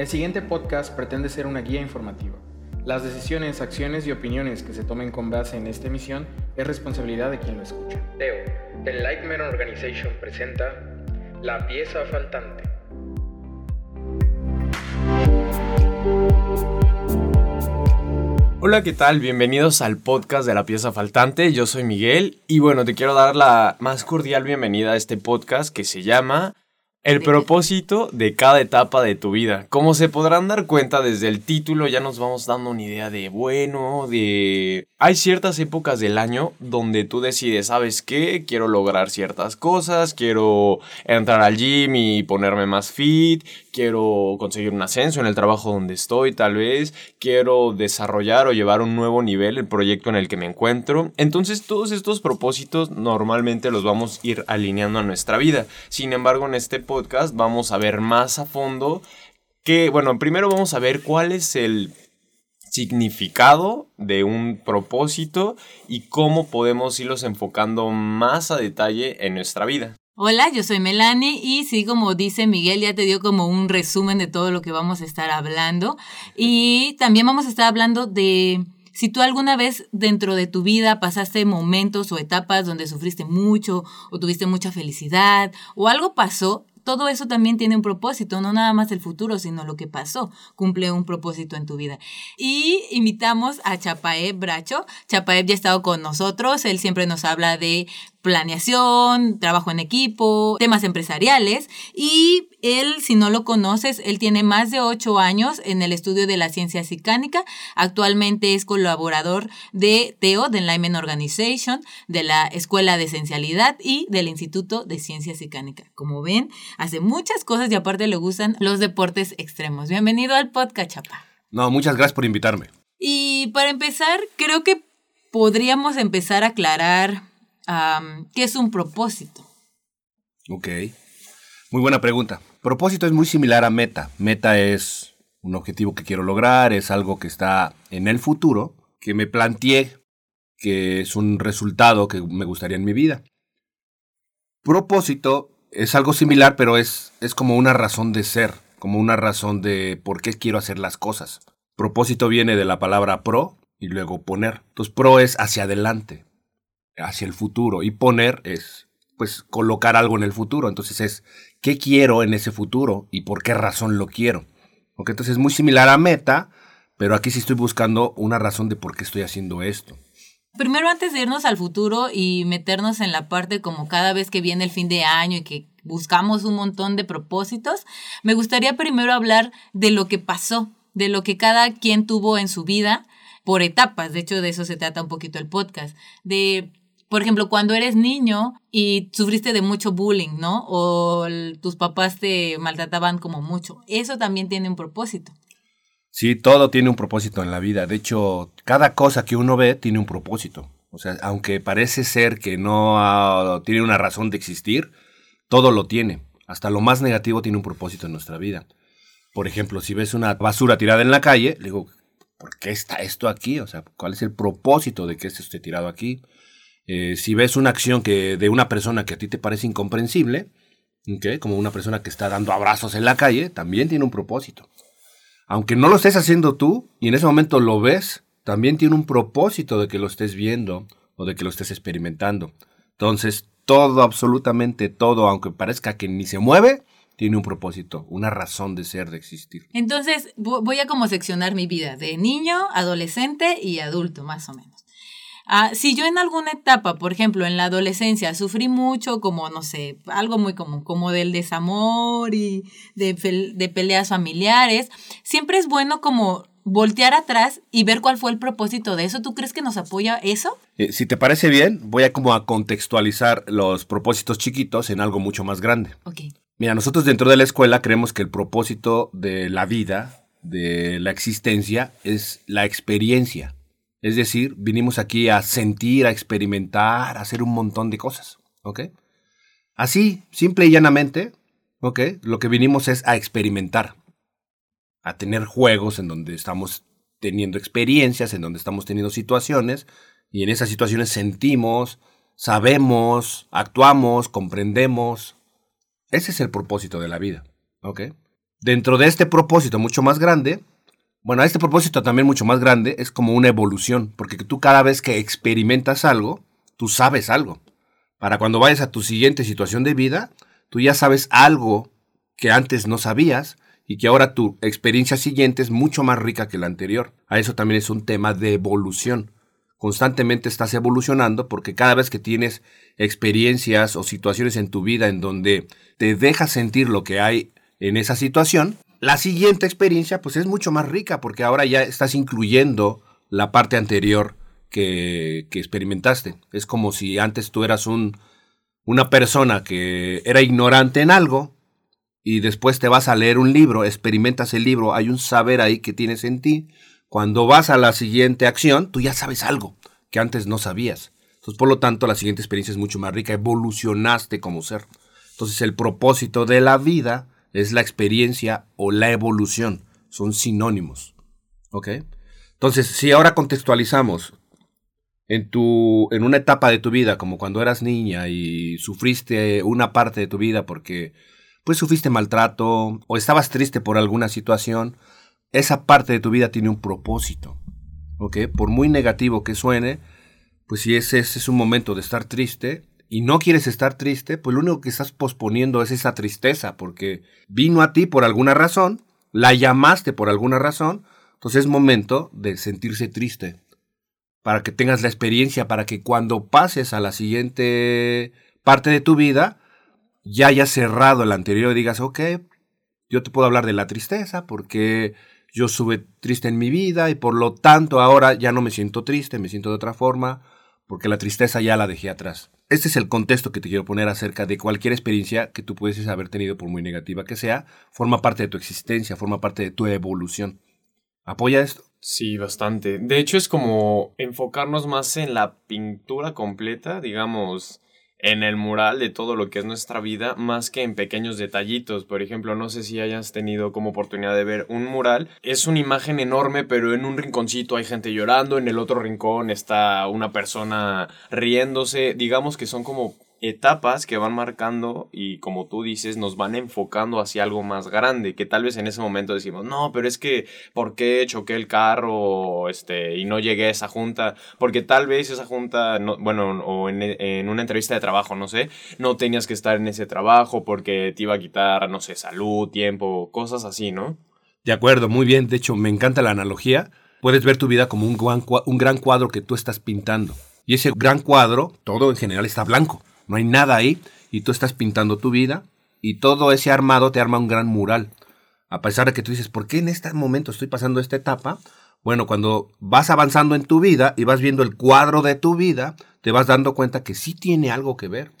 El siguiente podcast pretende ser una guía informativa. Las decisiones, acciones y opiniones que se tomen con base en esta emisión es responsabilidad de quien lo escucha. Teo, The Lightman Organization presenta La pieza faltante. Hola, ¿qué tal? Bienvenidos al podcast de la pieza faltante. Yo soy Miguel y bueno, te quiero dar la más cordial bienvenida a este podcast que se llama el propósito de cada etapa de tu vida. Como se podrán dar cuenta desde el título, ya nos vamos dando una idea de, bueno, de... Hay ciertas épocas del año donde tú decides, ¿sabes qué? Quiero lograr ciertas cosas, quiero entrar al gym y ponerme más fit, quiero conseguir un ascenso en el trabajo donde estoy, tal vez, quiero desarrollar o llevar a un nuevo nivel el proyecto en el que me encuentro. Entonces todos estos propósitos normalmente los vamos a ir alineando a nuestra vida. Sin embargo, en este podcast vamos a ver más a fondo que, bueno, primero vamos a ver cuál es el significado de un propósito y cómo podemos irlos enfocando más a detalle en nuestra vida. Hola, yo soy Melanie y sí, como dice Miguel, ya te dio como un resumen de todo lo que vamos a estar hablando. Y también vamos a estar hablando de si tú alguna vez dentro de tu vida pasaste momentos o etapas donde sufriste mucho o tuviste mucha felicidad o algo pasó todo eso también tiene un propósito, no nada más el futuro, sino lo que pasó, cumple un propósito en tu vida. Y invitamos a Chapaeb Bracho. Chapaeb ya ha estado con nosotros, él siempre nos habla de planeación, trabajo en equipo, temas empresariales y él, si no lo conoces, él tiene más de ocho años en el estudio de la ciencia psicánica. Actualmente es colaborador de TEO, de Enlightenment Organization, de la Escuela de Esencialidad y del Instituto de Ciencia Psicánica. Como ven, hace muchas cosas y aparte le gustan los deportes extremos. Bienvenido al podcast, Chapa. No, muchas gracias por invitarme. Y para empezar, creo que podríamos empezar a aclarar qué es un propósito. Ok. Muy buena pregunta. Propósito es muy similar a meta. Meta es un objetivo que quiero lograr, es algo que está en el futuro, que me planteé, que es un resultado que me gustaría en mi vida. Propósito es algo similar, pero es, es como una razón de ser, como una razón de por qué quiero hacer las cosas. Propósito viene de la palabra pro y luego poner. Entonces, pro es hacia adelante, hacia el futuro, y poner es, pues, colocar algo en el futuro. Entonces es, ¿qué quiero en ese futuro y por qué razón lo quiero? Ok, entonces es muy similar a meta, pero aquí sí estoy buscando una razón de por qué estoy haciendo esto. Primero, antes de irnos al futuro y meternos en la parte como cada vez que viene el fin de año y que buscamos un montón de propósitos, me gustaría primero hablar de lo que pasó, de lo que cada quien tuvo en su vida por etapas. De hecho, de eso se trata un poquito el podcast. De, por ejemplo, cuando eres niño y sufriste de mucho bullying, ¿no? O tus papás te maltrataban como mucho. Eso también tiene un propósito. Sí, todo tiene un propósito en la vida. De hecho, cada cosa que uno ve tiene un propósito. O sea, aunque parece ser que no tiene una razón de existir, todo lo tiene. Hasta lo más negativo tiene un propósito en nuestra vida. Por ejemplo, si ves una basura tirada en la calle, le digo, ¿por qué está esto aquí? O sea, ¿cuál es el propósito de que esto esté tirado aquí? Eh, si ves una acción que, de una persona que a ti te parece incomprensible, como una persona que está dando abrazos en la calle, también tiene un propósito aunque no lo estés haciendo tú y en ese momento lo ves, también tiene un propósito de que lo estés viendo o de que lo estés experimentando. Entonces, todo, absolutamente todo, aunque parezca que ni se mueve, tiene un propósito, una razón de ser, de existir. Entonces, voy a como seccionar mi vida de niño, adolescente y adulto, más o menos. Ah, si yo en alguna etapa, por ejemplo, en la adolescencia, sufrí mucho, como, no sé, algo muy común, como del desamor y de, de peleas familiares, siempre es bueno como voltear atrás y ver cuál fue el propósito de eso. ¿Tú crees que nos apoya eso? Eh, si te parece bien, voy a como a contextualizar los propósitos chiquitos en algo mucho más grande. Ok. Mira, nosotros dentro de la escuela creemos que el propósito de la vida, de la existencia, es la experiencia. Es decir, vinimos aquí a sentir, a experimentar, a hacer un montón de cosas. ¿Ok? Así, simple y llanamente, ¿ok? Lo que vinimos es a experimentar, a tener juegos en donde estamos teniendo experiencias, en donde estamos teniendo situaciones, y en esas situaciones sentimos, sabemos, actuamos, comprendemos. Ese es el propósito de la vida. ¿Ok? Dentro de este propósito mucho más grande, bueno, este propósito también mucho más grande es como una evolución, porque tú cada vez que experimentas algo, tú sabes algo. Para cuando vayas a tu siguiente situación de vida, tú ya sabes algo que antes no sabías y que ahora tu experiencia siguiente es mucho más rica que la anterior. A eso también es un tema de evolución. Constantemente estás evolucionando porque cada vez que tienes experiencias o situaciones en tu vida en donde te dejas sentir lo que hay en esa situación, la siguiente experiencia pues es mucho más rica porque ahora ya estás incluyendo la parte anterior que, que experimentaste. Es como si antes tú eras un, una persona que era ignorante en algo y después te vas a leer un libro, experimentas el libro, hay un saber ahí que tienes en ti. Cuando vas a la siguiente acción, tú ya sabes algo que antes no sabías. Entonces, por lo tanto, la siguiente experiencia es mucho más rica, evolucionaste como ser. Entonces, el propósito de la vida es la experiencia o la evolución. Son sinónimos. ¿Ok? Entonces, si ahora contextualizamos en, tu, en una etapa de tu vida, como cuando eras niña y sufriste una parte de tu vida porque pues sufriste maltrato o estabas triste por alguna situación, esa parte de tu vida tiene un propósito. ¿Ok? Por muy negativo que suene, pues si ese, ese es un momento de estar triste, y no quieres estar triste, pues lo único que estás posponiendo es esa tristeza, porque vino a ti por alguna razón, la llamaste por alguna razón, entonces es momento de sentirse triste, para que tengas la experiencia, para que cuando pases a la siguiente parte de tu vida, ya hayas cerrado el anterior y digas, ok, yo te puedo hablar de la tristeza, porque yo sube triste en mi vida y por lo tanto ahora ya no me siento triste, me siento de otra forma, porque la tristeza ya la dejé atrás. Este es el contexto que te quiero poner acerca de cualquier experiencia que tú puedes haber tenido, por muy negativa que sea, forma parte de tu existencia, forma parte de tu evolución. ¿Apoya esto? Sí, bastante. De hecho, es como enfocarnos más en la pintura completa, digamos, en el mural de todo lo que es nuestra vida más que en pequeños detallitos. Por ejemplo, no sé si hayas tenido como oportunidad de ver un mural. Es una imagen enorme, pero en un rinconcito hay gente llorando, en el otro rincón está una persona riéndose. Digamos que son como etapas que van marcando y como tú dices, nos van enfocando hacia algo más grande, que tal vez en ese momento decimos, no, pero es que, ¿por qué choqué el carro este, y no llegué a esa junta? Porque tal vez esa junta, no, bueno, o en, en, una entrevista de trabajo, no sé, no tenías que estar en ese trabajo porque te iba a quitar, no sé, salud, tiempo, cosas así, ¿no? De acuerdo, muy bien, de hecho, me encanta la analogía. Puedes ver tu vida como un, un gran cuadro que tú estás pintando. Y ese gran cuadro, todo en general está blanco no hay nada ahí y tú estás pintando tu vida y todo ese armado te arma un gran mural. A pesar de que tú dices, ¿por qué en este momento estoy pasando esta etapa? Bueno, cuando vas avanzando en tu vida y vas viendo el cuadro de tu vida, te vas dando cuenta que sí tiene algo que ver.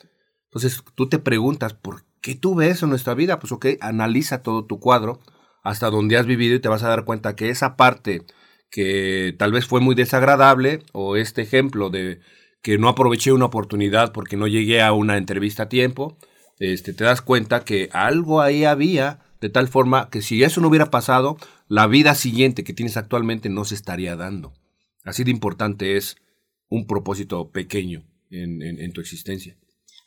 Entonces tú te preguntas, ¿por qué tú ves en nuestra vida? Pues ok, analiza todo tu cuadro hasta donde has vivido y te vas a dar cuenta que esa parte que tal vez fue muy desagradable o este ejemplo de que no aproveché una oportunidad porque no llegué a una entrevista a tiempo, este, te das cuenta que algo ahí había de tal forma que si eso no hubiera pasado, la vida siguiente que tienes actualmente no se estaría dando. Así de importante es un propósito pequeño en, en tu existencia.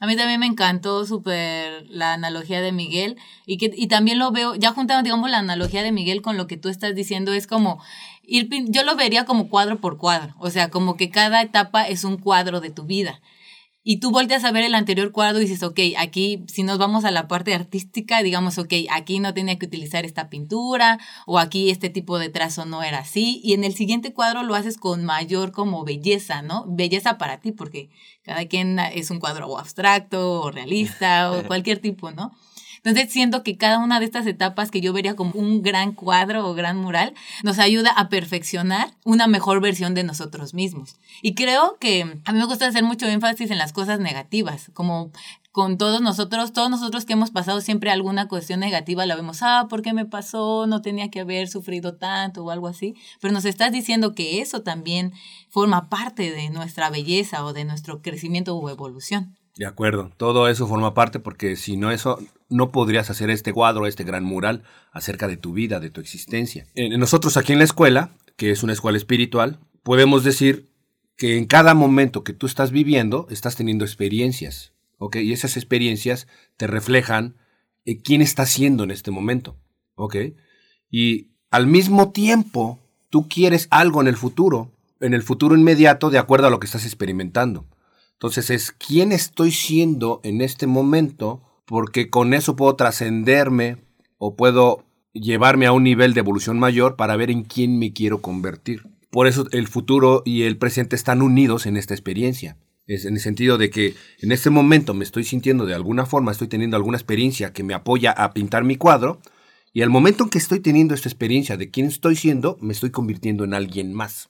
A mí también me encantó súper la analogía de Miguel y, que, y también lo veo, ya juntando, digamos, la analogía de Miguel con lo que tú estás diciendo, es como, ir, yo lo vería como cuadro por cuadro, o sea, como que cada etapa es un cuadro de tu vida y tú volteas a ver el anterior cuadro y dices, ok, aquí si nos vamos a la parte artística, digamos, ok, aquí no tenía que utilizar esta pintura o aquí este tipo de trazo no era así. Y en el siguiente cuadro lo haces con mayor como belleza, ¿no? Belleza para ti, porque cada quien es un cuadro o abstracto o realista o cualquier tipo, ¿no? Entonces siento que cada una de estas etapas que yo vería como un gran cuadro o gran mural nos ayuda a perfeccionar una mejor versión de nosotros mismos. Y creo que a mí me gusta hacer mucho énfasis en las cosas negativas, como con todos nosotros, todos nosotros que hemos pasado siempre alguna cuestión negativa, la vemos, ah, ¿por qué me pasó? No tenía que haber sufrido tanto o algo así. Pero nos estás diciendo que eso también forma parte de nuestra belleza o de nuestro crecimiento o evolución. De acuerdo, todo eso forma parte porque si no eso, no podrías hacer este cuadro, este gran mural acerca de tu vida, de tu existencia. Nosotros aquí en la escuela, que es una escuela espiritual, podemos decir que en cada momento que tú estás viviendo, estás teniendo experiencias, ¿ok? Y esas experiencias te reflejan quién estás siendo en este momento, ¿ok? Y al mismo tiempo, tú quieres algo en el futuro, en el futuro inmediato, de acuerdo a lo que estás experimentando. Entonces es quién estoy siendo en este momento, porque con eso puedo trascenderme o puedo llevarme a un nivel de evolución mayor para ver en quién me quiero convertir. Por eso el futuro y el presente están unidos en esta experiencia. En el sentido de que en este momento me estoy sintiendo de alguna forma, estoy teniendo alguna experiencia que me apoya a pintar mi cuadro, y al momento en que estoy teniendo esta experiencia de quién estoy siendo, me estoy convirtiendo en alguien más.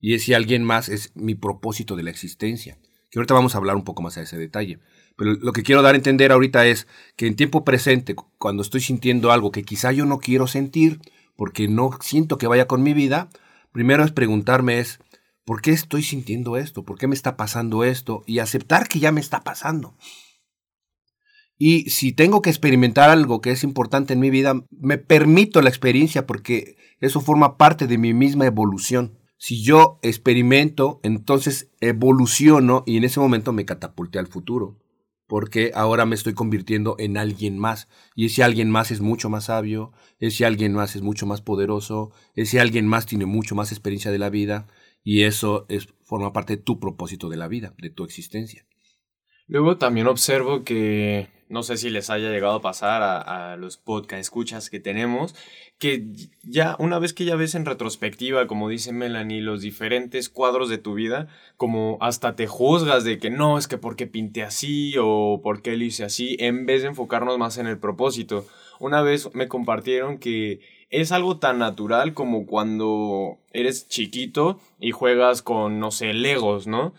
Y ese alguien más es mi propósito de la existencia. Que ahorita vamos a hablar un poco más a ese detalle. Pero lo que quiero dar a entender ahorita es que en tiempo presente, cuando estoy sintiendo algo que quizá yo no quiero sentir, porque no siento que vaya con mi vida, primero es preguntarme es, ¿por qué estoy sintiendo esto? ¿Por qué me está pasando esto? Y aceptar que ya me está pasando. Y si tengo que experimentar algo que es importante en mi vida, me permito la experiencia porque eso forma parte de mi misma evolución. Si yo experimento, entonces evoluciono y en ese momento me catapulté al futuro. Porque ahora me estoy convirtiendo en alguien más. Y ese alguien más es mucho más sabio, ese alguien más es mucho más poderoso, ese alguien más tiene mucho más experiencia de la vida. Y eso es, forma parte de tu propósito de la vida, de tu existencia. Luego también observo que no sé si les haya llegado a pasar a, los podcast escuchas que tenemos, que ya una vez que ya ves en retrospectiva, como dice Melanie, los diferentes cuadros de tu vida, como hasta te juzgas de que no, es que por qué pinté así o por qué lo hice así, en vez de enfocarnos más en el propósito. Una vez me compartieron que es algo tan natural como cuando eres chiquito y juegas con, no sé, Legos, ¿no?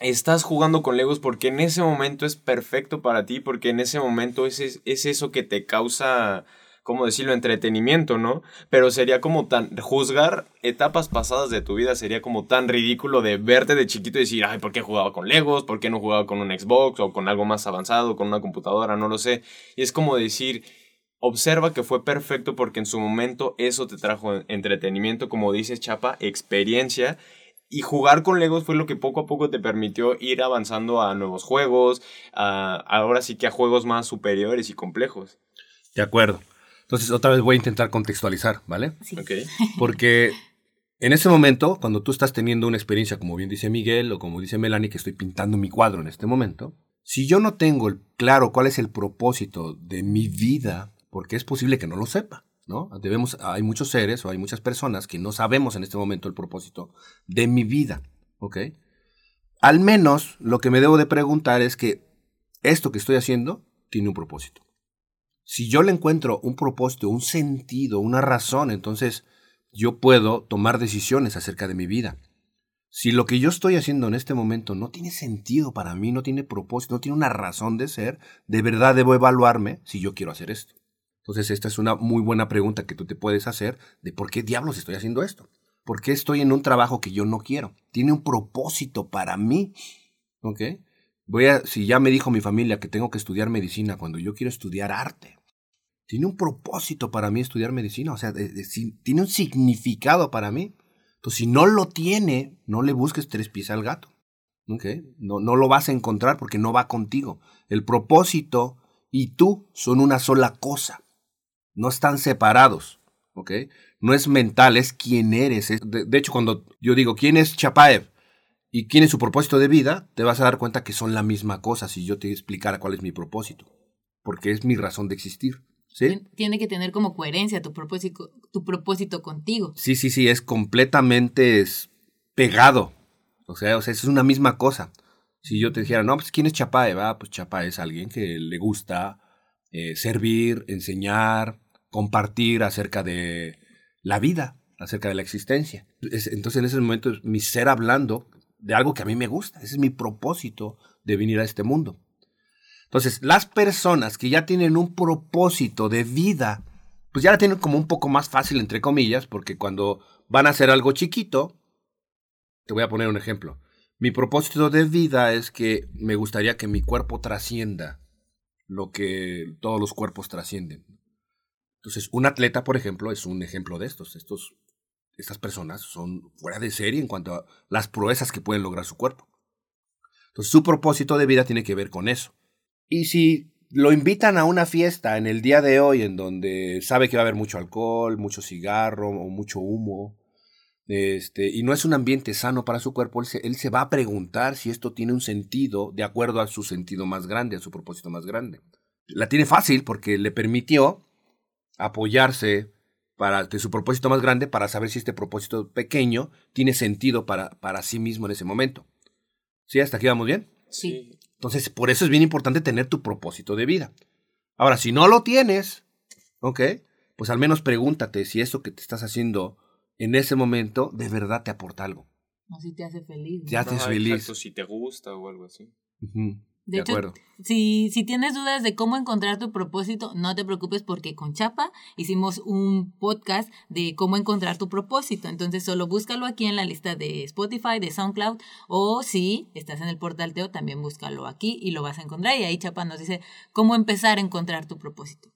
Estás jugando con Legos porque en ese momento es perfecto para ti, porque en ese momento es, es, eso que te causa, ¿cómo decirlo?, entretenimiento, ¿no? Pero sería como tan, juzgar etapas pasadas de tu vida sería como tan ridículo de verte de chiquito y decir, ay, ¿por qué jugaba con Legos? ¿Por qué no jugaba con un Xbox o con algo más avanzado, con una computadora? No lo sé. Y es como decir... Observa que fue perfecto porque en su momento eso te trajo entretenimiento, como dices Chapa, experiencia y jugar con Legos fue lo que poco a poco te permitió ir avanzando a nuevos juegos, ahora sí que a juegos más superiores y complejos. De acuerdo. Entonces, otra vez voy a intentar contextualizar, ¿vale? Sí. Porque en ese momento, cuando tú estás teniendo una experiencia, como bien dice Miguel o como dice Melanie, que estoy pintando mi cuadro en este momento, si yo no tengo claro cuál es el propósito de mi vida, porque es posible que no lo sepa, Debemos, hay muchos seres o hay muchas personas que no sabemos en este momento el propósito de mi vida, ¿ok? Al menos lo que me debo de preguntar es que esto que estoy haciendo tiene un propósito. Si yo le encuentro un propósito, un sentido, una razón, entonces yo puedo tomar decisiones acerca de mi vida. Si lo que yo estoy haciendo en este momento no tiene sentido para mí, no tiene propósito, no tiene una razón de ser, de verdad debo evaluarme si yo quiero hacer esto. Entonces, esta es una muy buena pregunta que tú te puedes hacer de por qué diablos estoy haciendo esto. ¿Por qué estoy en un trabajo que yo no quiero? Tiene un propósito para mí. ¿Ok? Voy a, si ya me dijo mi familia que tengo que estudiar medicina cuando yo quiero estudiar arte. Tiene un propósito para mí estudiar medicina, o sea, tiene un significado para mí. Entonces, si no lo tiene, no le busques tres pies al gato. ¿Ok? No, no lo vas a encontrar porque no va contigo. El propósito y tú son una sola cosa no están separados, ¿ok? No es mental, es quién eres. De, hecho, cuando yo digo quién es Chapaev y quién es su propósito de vida, te vas a dar cuenta que son la misma cosa si yo te explicara cuál es mi propósito, porque es mi razón de existir. ¿Sí? Tiene que tener como coherencia tu propósito, tu propósito contigo. Sí, sí, sí, es completamente pegado. O sea, o sea, es una misma cosa. Si yo te dijera, no, pues ¿quién es Chapaev? Ah, pues Chapaev es alguien que le gusta eh, servir, enseñar, compartir acerca de la vida, acerca de la existencia. Entonces en ese momento es mi ser hablando de algo que a mí me gusta. Ese es mi propósito de venir a este mundo. Entonces, las personas que ya tienen un propósito de vida, pues ya la tienen como un poco más fácil, entre comillas, porque cuando van a hacer algo chiquito, te voy a poner un ejemplo. Mi propósito de vida es que me gustaría que mi cuerpo trascienda lo que todos los cuerpos trascienden. Entonces, un atleta, por ejemplo, es un ejemplo de estos. estos estas personas son fuera de serie en cuanto a las proezas que pueden lograr su cuerpo. Entonces, su propósito de vida tiene que ver con eso. Y si lo invitan a una fiesta en el día de hoy en donde sabe que va a haber mucho alcohol, mucho cigarro o mucho humo, este, y no es un ambiente sano para su cuerpo, él se, él se va a preguntar si esto tiene un sentido de acuerdo a su sentido más grande, a su propósito más grande. La tiene fácil porque le permitió apoyarse para, de su propósito más grande para saber si este propósito pequeño tiene sentido para, para sí mismo en ese momento. ¿Sí? ¿Hasta aquí vamos bien? Sí. Entonces, por eso es bien importante tener tu propósito de vida. Ahora, si no lo tienes, ¿ok? Pues al menos pregúntate si eso que te estás haciendo en ese momento de verdad te aporta algo. No, si te hace feliz. ¿no? Te haces feliz. exacto, si te gusta o algo así. De, De, hecho, acuerdo. si, si tienes dudas de cómo encontrar tu propósito, no te preocupes porque con Chapa hicimos un podcast de cómo encontrar tu propósito. Entonces solo búscalo aquí en la lista de Spotify, de SoundCloud, o si estás en el portal Teo, también búscalo aquí y lo vas a encontrar. Y ahí Chapa nos dice cómo empezar a encontrar tu propósito.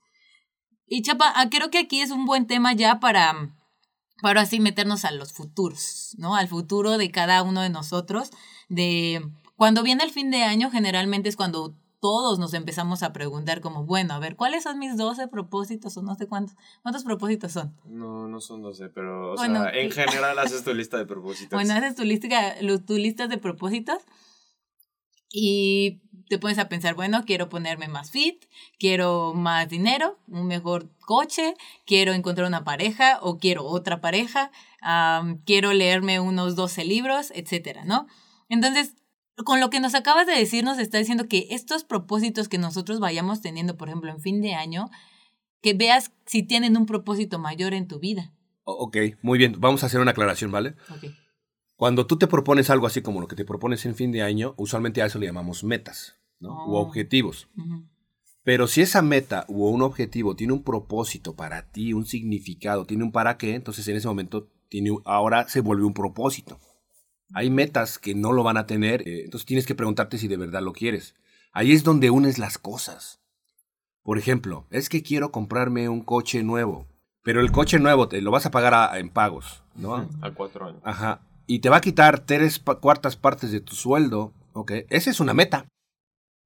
Y Chapa, ah, creo que aquí es un buen tema ya para, para así meternos a los futuros, ¿no? Al futuro de cada uno de nosotros, de cuando viene el fin de año, generalmente es cuando todos nos empezamos a preguntar como, bueno, a ver, ¿cuáles son mis 12 propósitos o no sé cuántos? ¿Cuántos propósitos son? No, no son 12, pero, o Bueno, sea, en general haces tu lista de propósitos. Bueno, haces tu lista, tu lista de propósitos y te pones a pensar, bueno, quiero ponerme más fit, quiero más dinero, un mejor coche, quiero encontrar una pareja o quiero otra pareja, am, quiero leerme unos 12 libros, etcétera, ¿no? Entonces, con lo que nos acabas de decir, nos está diciendo que estos propósitos que nosotros vayamos teniendo, por ejemplo, en fin de año, que veas si tienen un propósito mayor en tu vida. Ok, muy bien. Vamos a hacer una aclaración, ¿vale? Ok. Cuando tú te propones algo así como lo que te propones en fin de año, usualmente a eso le llamamos metas, ¿no? U Oh. objetivos. Pero si esa meta u un objetivo tiene un propósito para ti, un significado, tiene un para qué, entonces en ese momento tiene, ahora se vuelve un propósito. Hay metas que no lo van a tener, eh, entonces tienes que preguntarte si de verdad lo quieres. Ahí es donde unes las cosas. Por ejemplo, es que quiero comprarme un coche nuevo, pero el coche nuevo te lo vas a pagar a- en pagos, ¿no? A cuatro años. Ajá. Y te va a quitar tres pa- cuartas partes de tu sueldo, ¿ok? Esa es una meta.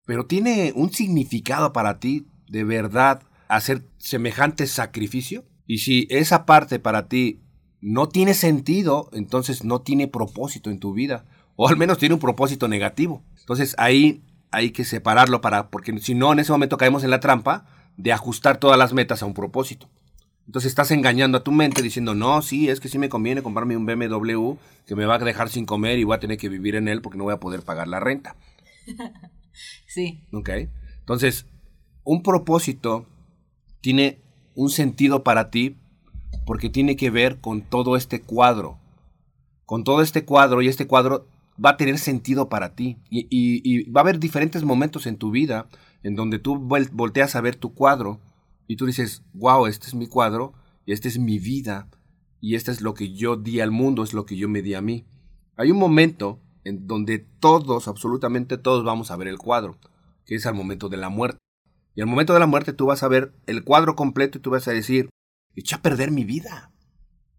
Pero tiene un significado para ti, de verdad, hacer semejante sacrificio. Y si esa parte para ti no tiene sentido, entonces no tiene propósito en tu vida. O al menos tiene un propósito negativo. Entonces ahí hay que separarlo para, porque si no, en ese momento caemos en la trampa de ajustar todas las metas a un propósito. Entonces estás engañando a tu mente diciendo, no, sí, es que sí me conviene comprarme un BMW que me va a dejar sin comer y voy a tener que vivir en él porque no voy a poder pagar la renta. Sí. ¿Ok? Entonces, un propósito tiene un sentido para ti porque tiene que ver con todo este cuadro. Con todo este cuadro y este cuadro va a tener sentido para ti. Y, va a haber diferentes momentos en tu vida en donde tú volteas a ver tu cuadro y tú dices, wow, este es mi cuadro y esta es mi vida y este es lo que yo di al mundo, es lo que yo me di a mí. Hay un momento en donde todos, absolutamente todos, vamos a ver el cuadro, que es al momento de la muerte. Y al momento de la muerte tú vas a ver el cuadro completo y tú vas a decir, eché a perder mi vida.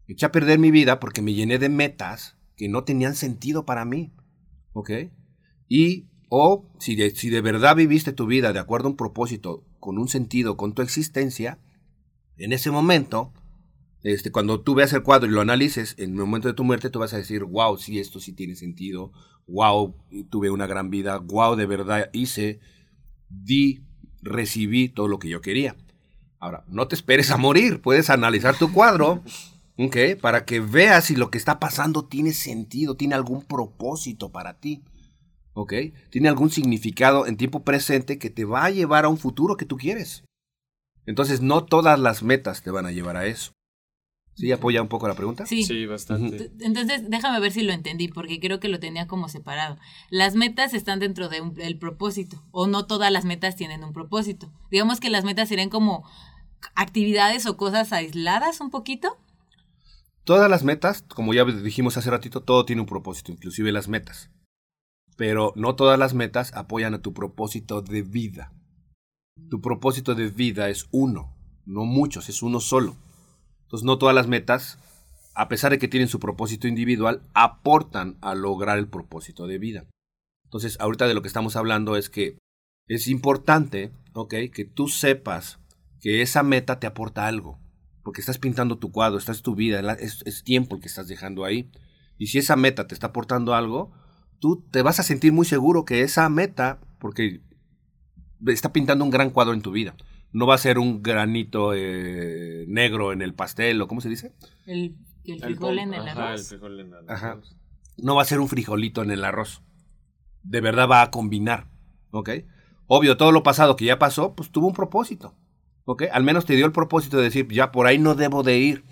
Eché a perder mi vida porque me llené de metas que no tenían sentido para mí. ¿Ok? Y, o si de, si de verdad viviste tu vida de acuerdo a un propósito, con un sentido, con tu existencia, en ese momento, este, cuando tú veas el cuadro y lo analices, en el momento de tu muerte tú vas a decir, wow, sí, esto sí tiene sentido, wow, tuve una gran vida, wow, de verdad hice, di, recibí todo lo que yo quería. Ahora, no te esperes a morir, puedes analizar tu cuadro, ¿ok? Para que veas si lo que está pasando tiene sentido, tiene algún propósito para ti, ¿ok? Tiene algún significado en tiempo presente que te va a llevar a un futuro que tú quieres. Entonces, no todas las metas te van a llevar a eso. ¿Sí apoya un poco la pregunta? Sí. Sí, bastante. Entonces, déjame ver si lo entendí, porque creo que lo tenía como separado. Las metas están dentro del propósito, o no todas las metas tienen un propósito. Digamos que las metas serían como actividades o cosas aisladas un poquito. Todas las metas, como ya dijimos hace ratito, todo tiene un propósito, inclusive las metas. Pero no todas las metas apoyan a tu propósito de vida. Tu propósito de vida es uno, no muchos, es uno solo. Entonces no todas las metas, a pesar de que tienen su propósito individual, aportan a lograr el propósito de vida. Entonces ahorita de lo que estamos hablando es que es importante. Que tú sepas que esa meta te aporta algo. Porque estás pintando tu cuadro, esta es tu vida, es, es tiempo el que estás dejando ahí. Y si esa meta te está aportando algo, tú te vas a sentir muy seguro que esa meta, porque está pintando un gran cuadro en tu vida. No va a ser un granito eh, negro en el pastel, o ¿cómo se dice? El, frijol en el arroz. Ajá. No va a ser un frijolito en el arroz. De verdad va a combinar, ¿ok? Obvio, todo lo pasado que ya pasó, pues tuvo un propósito, ¿ok? Al menos te dio el propósito de decir, ya por ahí no debo de ir.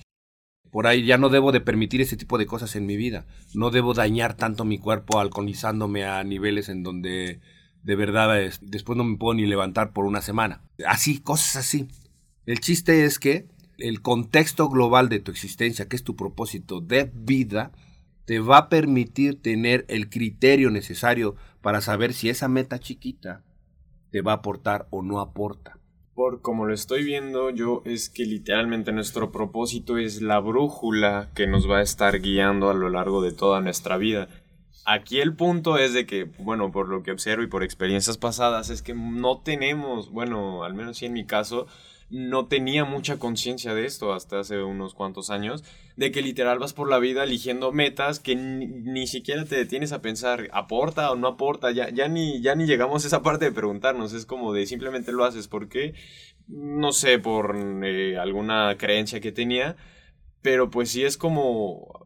Por ahí ya no debo de permitir ese tipo de cosas en mi vida. No debo dañar tanto mi cuerpo alcoholizándome a niveles en donde de verdad después no me puedo ni levantar por una semana. Así, cosas así. El chiste es que el contexto global de tu existencia, que es tu propósito de vida, te va a permitir tener el criterio necesario para saber si esa meta chiquita te va a aportar o no aporta como lo estoy viendo yo, es que literalmente nuestro propósito es la brújula que nos va a estar guiando a lo largo de toda nuestra vida. Aquí el punto es de que, bueno, por lo que observo y por experiencias pasadas, es que no tenemos, bueno, al menos sí en mi caso, no tenía mucha conciencia de esto hasta hace unos cuantos años, de que literal vas por la vida eligiendo metas que ni, siquiera te detienes a pensar, ¿aporta o no aporta? Ya, ya, ni, ya ni llegamos a esa parte de preguntarnos, es como de simplemente lo haces porque, no sé, por eh, alguna creencia que tenía, pero pues sí es como,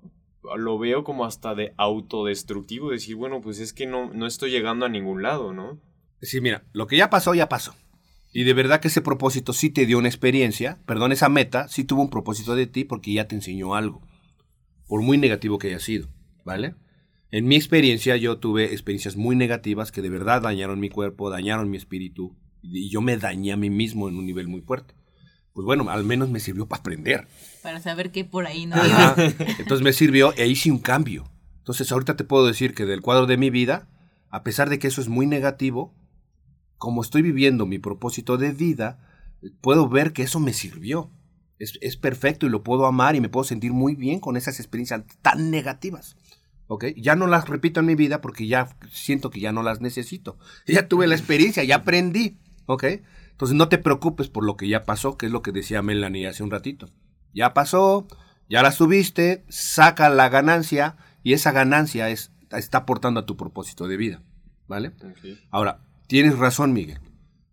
lo veo como hasta de autodestructivo, decir, bueno, pues es que no, no estoy llegando a ningún lado, ¿no? Sí, mira, lo que ya pasó, ya pasó. Y de verdad que ese propósito sí te dio una experiencia, perdón, esa meta sí tuvo un propósito de ti porque ya te enseñó algo, por muy negativo que haya sido, ¿vale? En mi experiencia yo tuve experiencias muy negativas que de verdad dañaron mi cuerpo, dañaron mi espíritu y yo me dañé a mí mismo en un nivel muy fuerte. Pues bueno, al menos me sirvió para aprender. Para saber que por ahí no iba. Entonces me sirvió e hice un cambio. Entonces ahorita te puedo decir que del cuadro de mi vida, a pesar de que eso es muy negativo, como estoy viviendo mi propósito de vida, puedo ver que eso me sirvió. Es, perfecto y lo puedo amar y me puedo sentir muy bien con esas experiencias tan negativas. ¿Ok? Ya no las repito en mi vida porque ya siento que ya no las necesito. Ya tuve la experiencia, ya aprendí. ¿Ok? Entonces no te preocupes por lo que ya pasó, que es lo que decía Melanie hace un ratito. Ya pasó, ya la subiste, saca la ganancia y esa ganancia es, está aportando a tu propósito de vida. ¿Vale? Ahora, Tienes razón, Miguel.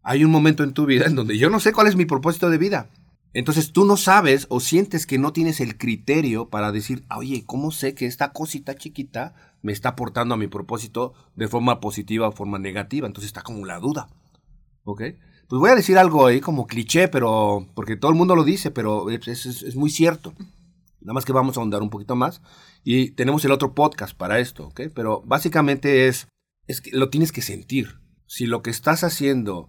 Hay un momento en tu vida en donde yo no sé cuál es mi propósito de vida. Entonces tú no sabes o sientes que no tienes el criterio para decir, oye, ¿cómo sé que esta cosita chiquita me está aportando a mi propósito de forma positiva o forma negativa? Entonces está como la duda. ¿Ok? Pues voy a decir algo ahí como cliché, pero porque todo el mundo lo dice, pero es, muy cierto. Nada más que vamos a ahondar un poquito más. Y tenemos el otro podcast para esto, ¿ok? Pero básicamente es, es que lo tienes que sentir si lo que estás haciendo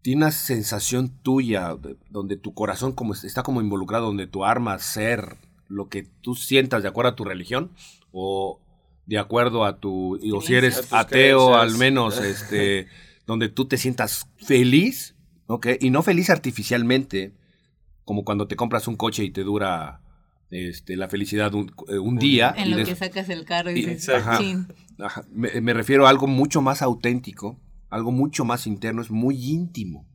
tiene una sensación tuya, donde tu corazón como está como involucrado, donde tu arma, ser, lo que tú sientas de acuerdo a tu religión, o de acuerdo a tu, o si eres ateo al menos, este, donde tú te sientas feliz, ¿ok? Y no feliz artificialmente, como cuando te compras un coche y te dura este, la felicidad un, eh, día. En lo que sacas el carro y, dices, Me, me, refiero a algo mucho más auténtico, algo mucho más interno, es muy íntimo.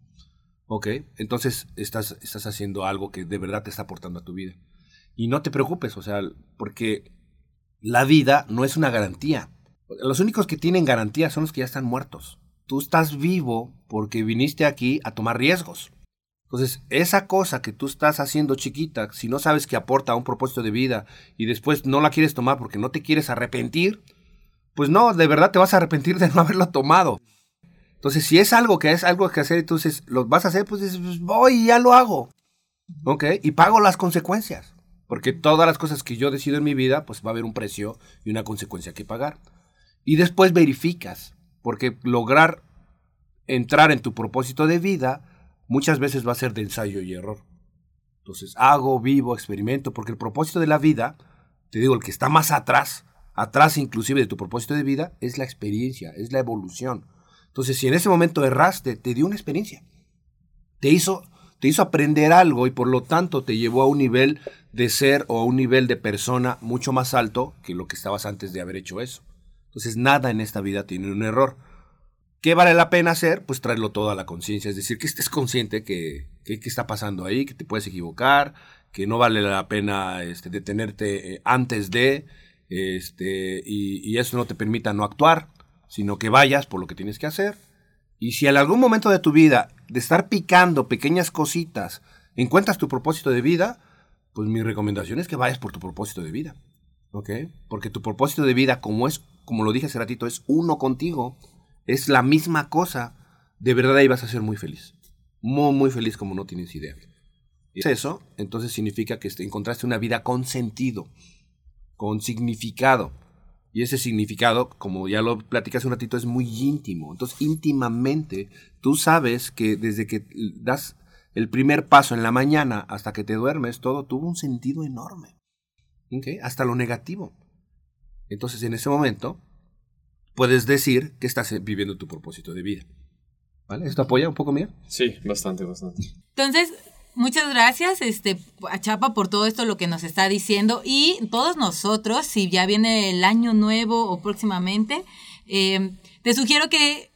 ¿Ok? Entonces estás, estás haciendo algo que de verdad te está aportando a tu vida. Y no te preocupes, o sea, porque la vida no es una garantía. Los únicos que tienen garantía son los que ya están muertos. Tú estás vivo porque viniste aquí a tomar riesgos. Entonces, esa cosa que tú estás haciendo chiquita, si no sabes que aporta a un propósito de vida y después no la quieres tomar porque no te quieres arrepentir, pues no, de verdad te vas a arrepentir de no haberlo tomado. Entonces, si es algo que es algo que hacer, entonces lo vas a hacer, pues, pues voy y ya lo hago. ¿Ok? Y pago las consecuencias. Porque todas las cosas que yo decido en mi vida, pues va a haber un precio y una consecuencia que pagar. Y después verificas. Porque lograr entrar en tu propósito de vida muchas veces va a ser de ensayo y error. Entonces, hago, vivo, experimento, porque el propósito de la vida, te digo, el que está más atrás, atrás inclusive de tu propósito de vida, es la experiencia, es la evolución. Entonces, si en ese momento erraste, te dio una experiencia. Te hizo, te hizo aprender algo y por lo tanto te llevó a un nivel de ser o a un nivel de persona mucho más alto que lo que estabas antes de haber hecho eso. Entonces, nada en esta vida tiene un error. ¿Qué vale la pena hacer? Pues traerlo todo a la conciencia, es decir, que estés consciente que, que, está pasando ahí, que te puedes equivocar, que no vale la pena este, detenerte eh, antes de, este, y, y, eso no te permita no actuar, sino que vayas por lo que tienes que hacer. Y si en algún momento de tu vida, de estar picando pequeñas cositas, encuentras tu propósito de vida, pues mi recomendación es que vayas por tu propósito de vida. ¿Ok? Porque tu propósito de vida, como es, como lo dije hace ratito, es uno contigo es la misma cosa, de verdad ahí vas a ser muy feliz. Muy, muy feliz como no tienes idea. Y es eso, entonces significa que encontraste una vida con sentido, con significado. Y ese significado, como ya lo platicas un ratito, es muy íntimo. Entonces, íntimamente, tú sabes que desde que das el primer paso en la mañana hasta que te duermes, todo tuvo un sentido enorme. Hasta lo negativo. Entonces, en ese momento, puedes decir que estás viviendo tu propósito de vida. ¿Vale? ¿Esto apoya un poco, mía? Sí, bastante, bastante. Entonces, muchas gracias este, a Chapa por todo esto, lo que nos está diciendo. Y todos nosotros, si ya viene el año nuevo o próximamente, eh, te sugiero que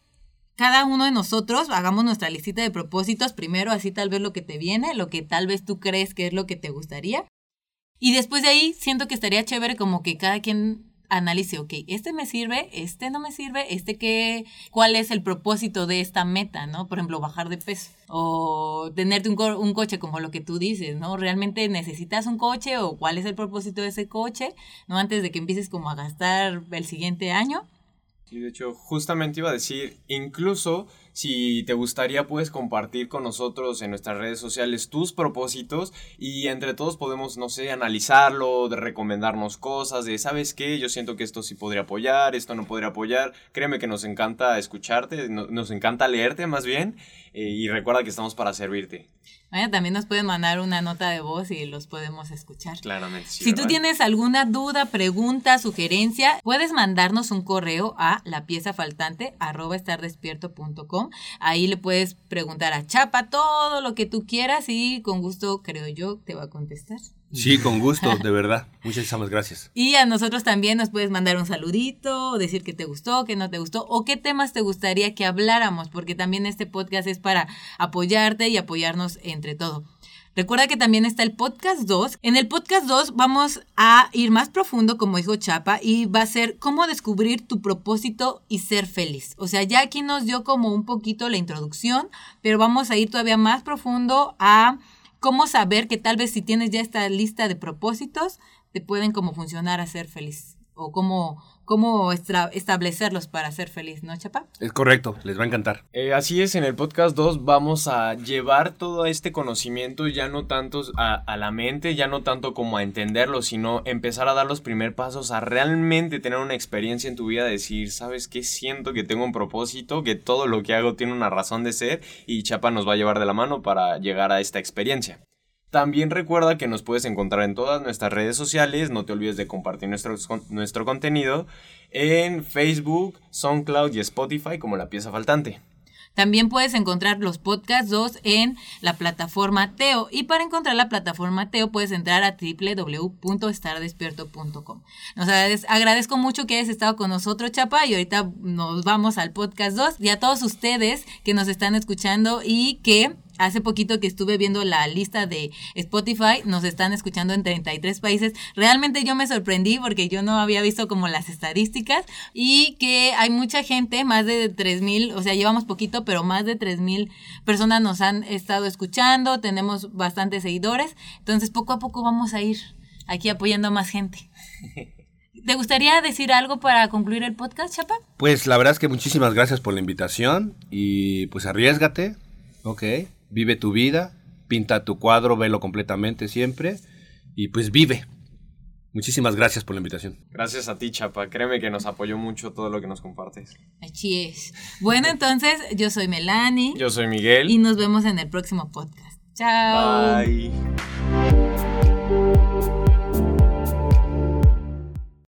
cada uno de nosotros hagamos nuestra listita de propósitos primero, así tal vez lo que te viene, lo que tal vez tú crees que es lo que te gustaría. Y después de ahí siento que estaría chévere como que cada quien analice, ok, este me sirve, este no me sirve, este qué, cuál es el propósito de esta meta, ¿no? Por ejemplo, bajar de peso o tenerte un, un coche como lo que tú dices, ¿no? ¿Realmente necesitas un coche o cuál es el propósito de ese coche, ¿no? Antes de que empieces como a gastar el siguiente año. Sí, de hecho, justamente iba a decir, incluso si te gustaría, puedes compartir con nosotros en nuestras redes sociales tus propósitos y entre todos podemos, no sé, analizarlo, de recomendarnos cosas, de, ¿sabes qué? Yo siento que esto sí podría apoyar, esto no podría apoyar. Créeme que nos encanta escucharte, nos encanta leerte más bien eh, y recuerda que estamos para servirte. También nos pueden mandar una nota de voz y los podemos escuchar. Claramente. Sí, si tú tienes alguna duda, pregunta, puedes mandarnos un correo a la pieza faltante Ahí le puedes preguntar a Chapa todo lo que tú quieras y con gusto, creo yo, te va a contestar. Sí, con gusto, de verdad. Muchísimas gracias. Y a nosotros también nos puedes mandar un saludito, decir que te gustó, que no te gustó, o qué temas te gustaría que habláramos, porque también este podcast es para apoyarte y apoyarnos entre todo. Recuerda que también está el podcast 2. En el podcast 2 vamos a ir más profundo, como dijo Chapa, y va a ser cómo descubrir tu propósito y ser feliz. O sea, ya aquí nos dio como un poquito la introducción, pero vamos a ir todavía más profundo a cómo saber que tal vez si tienes ya esta lista de propósitos, te pueden como funcionar a ser feliz o cómo cómo establecerlos para ser feliz, ¿no, Chapa? Es correcto, les va a encantar. Eh, así es, en el podcast 2 vamos a llevar todo este conocimiento ya no tanto a, a, la mente, ya no tanto como a entenderlo, sino empezar a dar los primeros pasos a realmente tener una experiencia en tu vida, decir, ¿sabes qué? Siento que tengo un propósito, que todo lo que hago tiene una razón de ser y Chapa nos va a llevar de la mano para llegar a esta experiencia. También recuerda que nos puedes encontrar en todas nuestras redes sociales, no te olvides de compartir nuestro, nuestro contenido en Facebook, SoundCloud y Spotify como la pieza faltante. También puedes encontrar los podcasts 2 en la plataforma Teo. Y para encontrar la plataforma Teo puedes entrar a www.estardespierto.com. Nos agradezco mucho que hayas estado con nosotros, Chapa, y ahorita nos vamos al podcast 2. Y a todos ustedes que nos están escuchando y que hace poquito que estuve viendo la lista de Spotify, nos están escuchando en 33 países. Realmente yo me sorprendí porque yo no había visto como las estadísticas y que hay mucha gente, más de 3.000, o sea, llevamos poquito, pero más de 3.000 personas nos han estado escuchando, tenemos bastantes seguidores, entonces poco a poco vamos a ir aquí apoyando a más gente. ¿Te gustaría decir algo para concluir el podcast, Chapa? Pues la verdad es que muchísimas gracias por la invitación y pues arriesgate, ¿ok? Vive tu vida, pinta tu cuadro, velo completamente siempre y pues vive. Muchísimas gracias por la invitación. Gracias a ti, Chapa. Créeme que nos apoyó mucho todo lo que nos compartes. Así es. Bueno, entonces, yo soy Melanie. Yo soy Miguel. Y nos vemos en el próximo podcast. Chao. Bye.